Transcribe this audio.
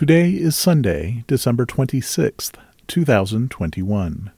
Today is Sunday, December 26th, 2021.